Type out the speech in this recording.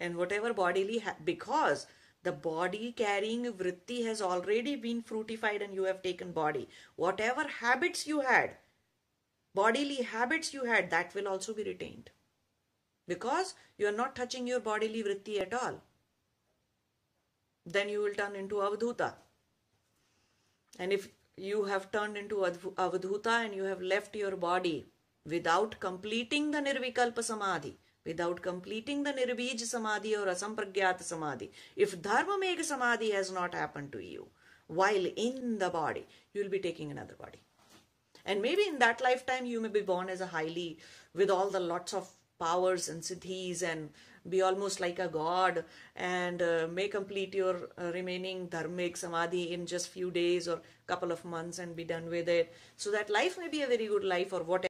and whatever bodily because the body carrying vritti has already been fruitified and you have taken body. Whatever habits you had bodily habits you had that will also be retained. Because you are not touching your bodily vritti at all then you will turn into avadhuta. And if you have turned into avadhuta and you have left your body without completing the nirvikalpa samadhi without completing the nirbij samadhi or asampragyat samadhi. If dharma megha samadhi has not happened to you while in the body you will be taking another body. And maybe in that lifetime you may be born as a highly with all the lots of powers and siddhis and be almost like a god and uh, may complete your uh, remaining dharmic samadhi in just few days or couple of months and be done with it. So that life may be a very good life or whatever